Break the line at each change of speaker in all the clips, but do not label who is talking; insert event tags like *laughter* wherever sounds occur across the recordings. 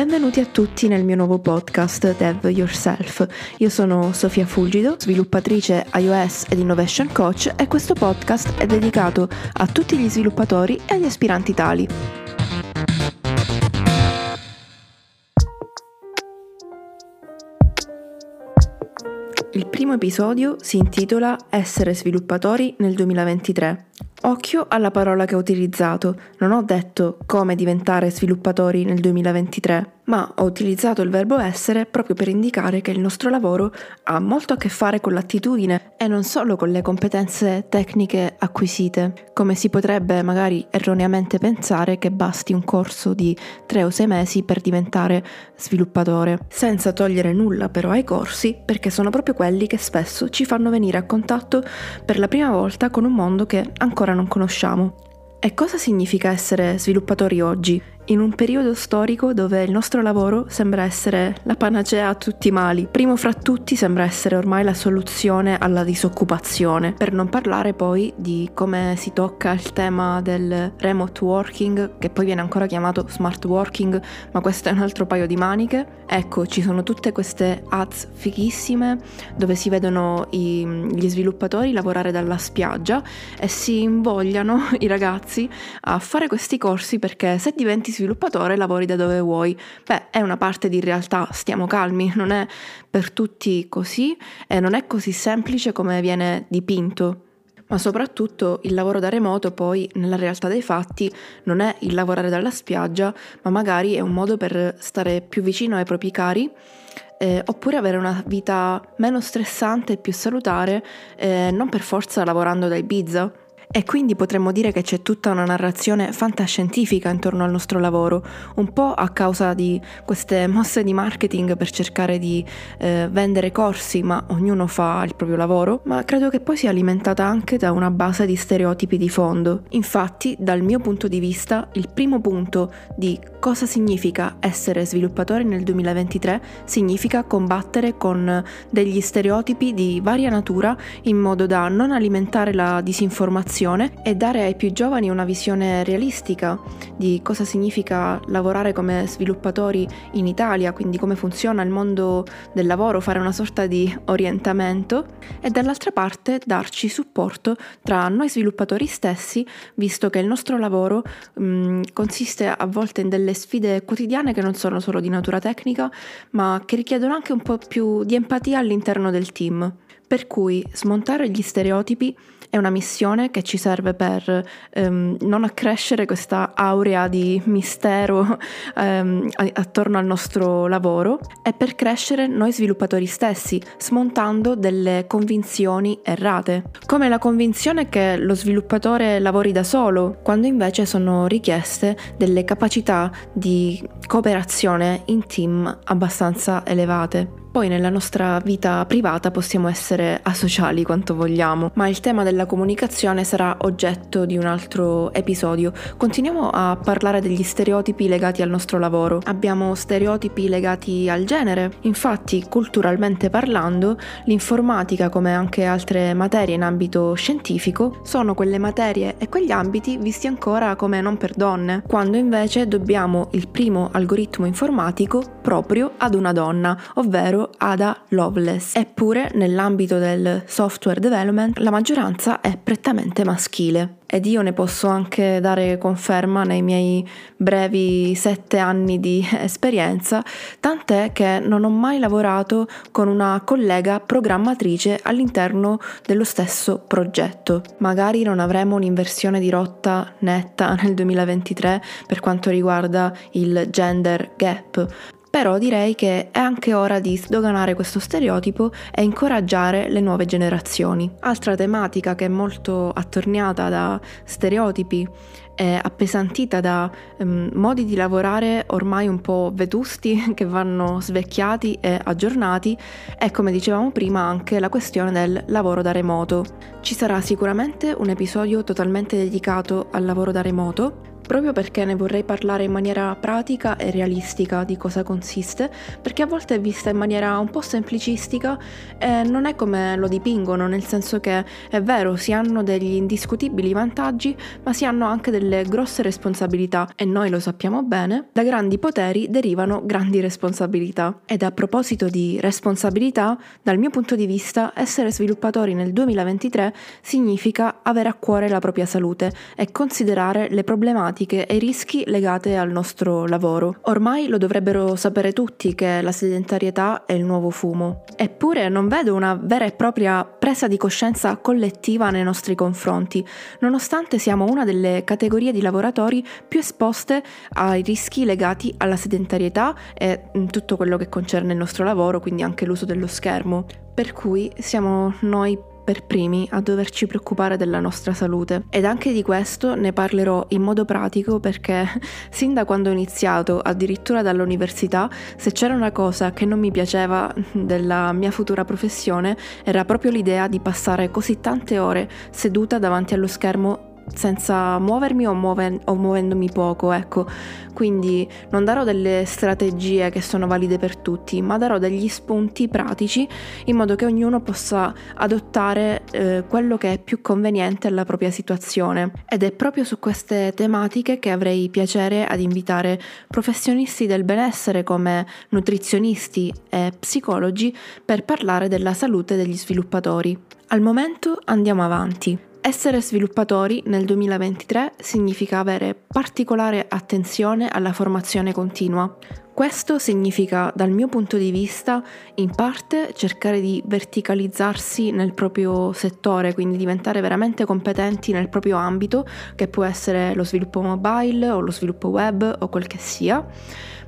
Benvenuti a tutti nel mio nuovo podcast Dev Yourself. Io sono Sofia Fulgido, sviluppatrice iOS ed Innovation Coach e questo podcast è dedicato a tutti gli sviluppatori e agli aspiranti tali. Il primo episodio si intitola Essere sviluppatori nel 2023 Occhio alla parola che ho utilizzato, non ho detto come diventare sviluppatori nel 2023 ma ho utilizzato il verbo essere proprio per indicare che il nostro lavoro ha molto a che fare con l'attitudine e non solo con le competenze tecniche acquisite, come si potrebbe magari erroneamente pensare che basti un corso di tre o sei mesi per diventare sviluppatore, senza togliere nulla però ai corsi perché sono proprio quelli che spesso ci fanno venire a contatto per la prima volta con un mondo che ancora non conosciamo. E cosa significa essere sviluppatori oggi? In un periodo storico dove il nostro lavoro sembra essere la panacea a tutti i mali. Primo fra tutti sembra essere ormai la soluzione alla disoccupazione, per non parlare poi di come si tocca il tema del remote working, che poi viene ancora chiamato smart working, ma questo è un altro paio di maniche. Ecco, ci sono tutte queste ads fighissime dove si vedono i, gli sviluppatori lavorare dalla spiaggia e si invogliano *laughs* i ragazzi a fare questi corsi perché se diventi sviluppatore lavori da dove vuoi. Beh, è una parte di realtà, stiamo calmi, non è per tutti così e non è così semplice come viene dipinto. Ma soprattutto il lavoro da remoto poi nella realtà dei fatti non è il lavorare dalla spiaggia, ma magari è un modo per stare più vicino ai propri cari eh, oppure avere una vita meno stressante e più salutare, eh, non per forza lavorando da Ibiza. E quindi potremmo dire che c'è tutta una narrazione fantascientifica intorno al nostro lavoro, un po' a causa di queste *laughs* mosse di marketing per cercare di eh, vendere corsi, ma ognuno fa il proprio lavoro, ma credo che poi sia alimentata anche da una base di stereotipi di fondo. Infatti, dal mio punto di vista, il primo punto di cosa significa essere sviluppatore nel 2023 significa combattere con degli stereotipi di varia natura in modo da non alimentare la disinformazione formazione e dare ai più giovani una visione realistica di cosa significa lavorare come sviluppatori in Italia, quindi come funziona il mondo del lavoro, fare una sorta di orientamento e dall'altra parte darci supporto tra noi sviluppatori stessi, visto che il nostro lavoro mh, consiste a volte in delle sfide quotidiane che non sono solo di natura tecnica, ma che richiedono anche un po' più di empatia all'interno del team. Per cui smontare gli stereotipi è una missione che ci serve per ehm, non accrescere questa aurea di mistero *laughs* ehm, attorno al nostro lavoro e per crescere noi sviluppatori stessi, smontando delle convinzioni errate, come la convinzione che lo sviluppatore lavori da solo, quando invece sono richieste delle capacità di cooperazione in team abbastanza elevate. Poi nella nostra vita privata possiamo essere asociali quanto vogliamo, ma il tema della comunicazione sarà oggetto di un altro episodio. Continuiamo a parlare degli stereotipi legati al nostro lavoro. Abbiamo stereotipi legati al genere, infatti culturalmente parlando l'informatica come anche altre materie in ambito scientifico sono quelle materie e quegli ambiti visti ancora come non per donne, quando invece dobbiamo il primo algoritmo informatico proprio ad una donna, ovvero Ada Loveless. Eppure, nell'ambito del software development, la maggioranza è prettamente maschile. Ed io ne posso anche dare conferma nei miei brevi sette anni di *laughs* esperienza, tant'è che non ho mai lavorato con una collega programmatrice all'interno dello stesso progetto. Magari non avremo un'inversione di rotta netta *laughs* nel 2023 per quanto riguarda il gender gap, però direi che è anche ora di sdoganare questo stereotipo e incoraggiare le nuove generazioni. Altra tematica che è molto attorniata da stereotipi e appesantita da um, modi di lavorare ormai un po' vetusti *laughs* che vanno svecchiati e aggiornati è come dicevamo prima anche la questione del lavoro da remoto. Ci sarà sicuramente un episodio totalmente dedicato al lavoro da remoto proprio perché ne vorrei parlare in maniera pratica e realistica di cosa consiste, perché a volte è vista in maniera un po' semplicistica e non è come lo dipingono, nel senso che è vero, si hanno degli indiscutibili vantaggi, ma si hanno anche delle grosse responsabilità e noi lo sappiamo bene, da grandi poteri derivano grandi responsabilità. Ed a proposito di responsabilità, dal mio punto di vista, essere sviluppatori nel 2023 significa avere a cuore la propria salute e considerare le problematiche e i rischi legate al nostro lavoro. Ormai lo dovrebbero sapere tutti che la sedentarietà è il nuovo fumo. Eppure non vedo una vera e propria presa di coscienza collettiva nei nostri confronti, nonostante siamo una delle categorie di lavoratori più esposte ai rischi legati alla sedentarietà e tutto quello che concerne il nostro lavoro, quindi anche l'uso dello schermo. Per cui siamo noi per primi a doverci preoccupare della nostra salute. Ed anche di questo ne parlerò in modo pratico perché *laughs* sin da quando ho iniziato, addirittura dall'università, se c'era una cosa che non mi piaceva della mia futura professione era proprio l'idea di passare così tante ore seduta davanti allo schermo senza muovermi o, muove- o, muovendomi poco, ecco. Quindi non darò delle strategie che sono valide per tutti, ma darò degli spunti pratici in modo che ognuno possa adottare eh, quello che è più conveniente alla propria situazione. Ed è proprio su queste tematiche che avrei piacere ad invitare professionisti del benessere come nutrizionisti e psicologi per parlare della salute degli sviluppatori. Al momento andiamo avanti. Essere sviluppatori nel 2023 significa avere particolare attenzione alla formazione continua. Questo significa, dal mio punto di vista, in parte cercare di verticalizzarsi nel proprio settore, quindi diventare veramente competenti nel proprio ambito, che può essere lo sviluppo mobile o lo sviluppo web o quel che sia,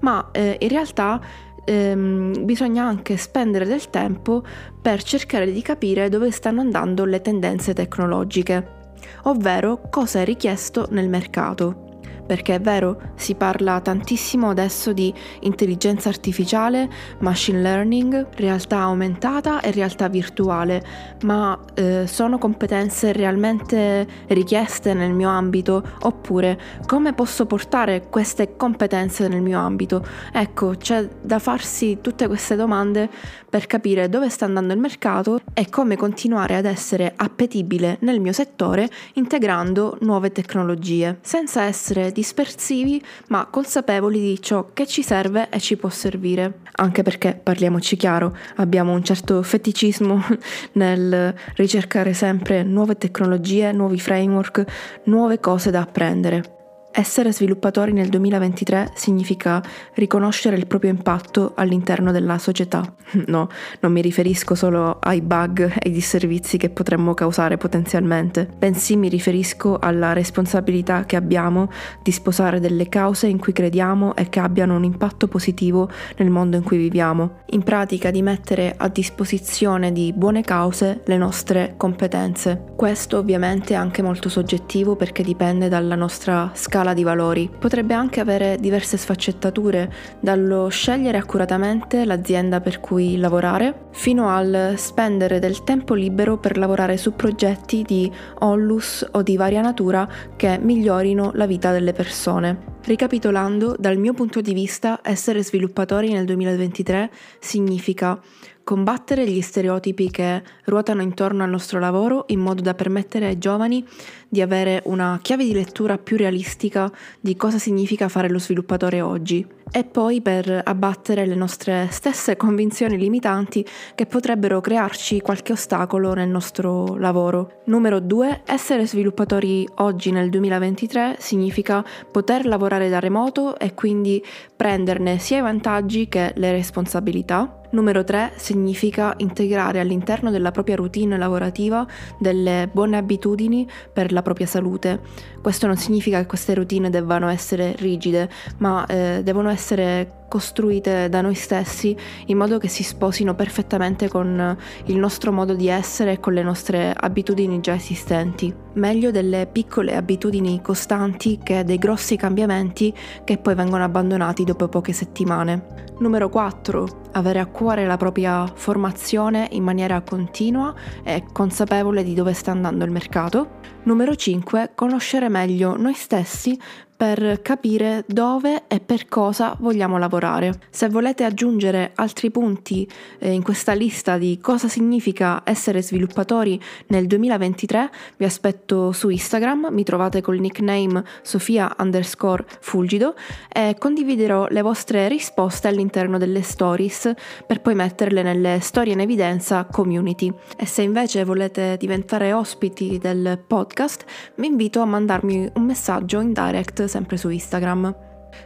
ma eh, in realtà ehm, bisogna anche spendere del tempo per cercare di capire dove stanno andando le tendenze tecnologiche, ovvero cosa è richiesto nel mercato perché è vero, si parla tantissimo adesso di intelligenza artificiale, machine learning, realtà aumentata e realtà virtuale, ma eh, sono competenze realmente richieste nel mio ambito oppure come posso portare queste competenze nel mio ambito? Ecco, c'è da farsi tutte queste domande per capire dove sta andando il mercato e come continuare ad essere appetibile nel mio settore integrando nuove tecnologie, senza essere dispersivi ma consapevoli di ciò che ci serve e ci può servire. Anche perché, parliamoci chiaro, abbiamo un certo feticismo *laughs* nel ricercare sempre nuove tecnologie, nuovi framework, nuove cose da apprendere. Essere sviluppatori nel 2023 significa riconoscere il proprio impatto all'interno della società. *laughs* No, non mi riferisco solo ai bug e ai disservizi che potremmo causare potenzialmente, bensì mi riferisco alla responsabilità che abbiamo di sposare delle cause in cui crediamo e che abbiano un impatto positivo nel mondo in cui viviamo. In pratica di mettere a disposizione di buone cause le nostre competenze. Questo ovviamente è anche molto soggettivo perché dipende dalla nostra scala scala di valori. Potrebbe anche avere diverse sfaccettature, dallo scegliere accuratamente l'azienda per cui lavorare, fino al spendere del tempo libero per lavorare su progetti di onlus o di varia natura che migliorino la vita delle persone. Ricapitolando, dal mio punto di vista, essere sviluppatori nel 2023 significa combattere gli stereotipi che ruotano intorno al nostro lavoro in modo da permettere ai giovani di avere una chiave di lettura più realistica di cosa significa fare lo sviluppatore oggi e poi per abbattere le nostre stesse convinzioni limitanti che potrebbero crearci qualche ostacolo nel nostro lavoro. Numero 2. Essere sviluppatori oggi nel 2023 significa poter lavorare da remoto e quindi prenderne sia i vantaggi che le responsabilità. Numero 3 significa integrare all'interno della propria routine lavorativa delle buone abitudini per la propria salute. Questo non significa che queste routine debbano essere rigide, ma eh, devono essere costruite da noi stessi in modo che si sposino perfettamente con il nostro modo di essere e con le nostre abitudini già esistenti. Meglio delle piccole abitudini costanti che dei grossi cambiamenti che poi vengono abbandonati dopo poche settimane. Numero 4. Avere a cuore la propria formazione in maniera continua e consapevole di dove sta andando il mercato. Numero 5. Conoscere meglio noi stessi per capire dove e per cosa vogliamo lavorare. Se volete aggiungere altri punti eh, in questa lista di cosa significa essere sviluppatori nel 2023, vi aspetto su Instagram, mi trovate col nickname Sofia underscore Fulgido e condividerò le vostre risposte all'interno delle stories per poi metterle nelle storie in evidenza community. E se invece volete diventare ospiti del podcast, vi invito a mandarmi un messaggio in direct sempre su Instagram.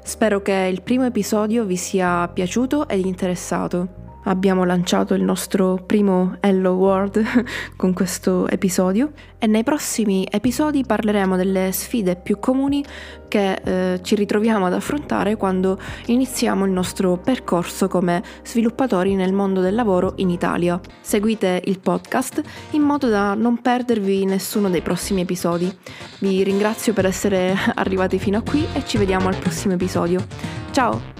Spero che il primo episodio vi sia piaciuto ed interessato abbiamo lanciato il nostro primo Hello World *laughs* con questo episodio e nei prossimi episodi parleremo delle sfide più comuni che eh, ci ritroviamo ad affrontare quando iniziamo il nostro percorso come sviluppatori nel mondo del lavoro in Italia. Seguite il podcast in modo da non perdervi nessuno dei prossimi episodi. Vi ringrazio per essere *laughs* arrivati fino a qui e ci vediamo al prossimo episodio. Ciao!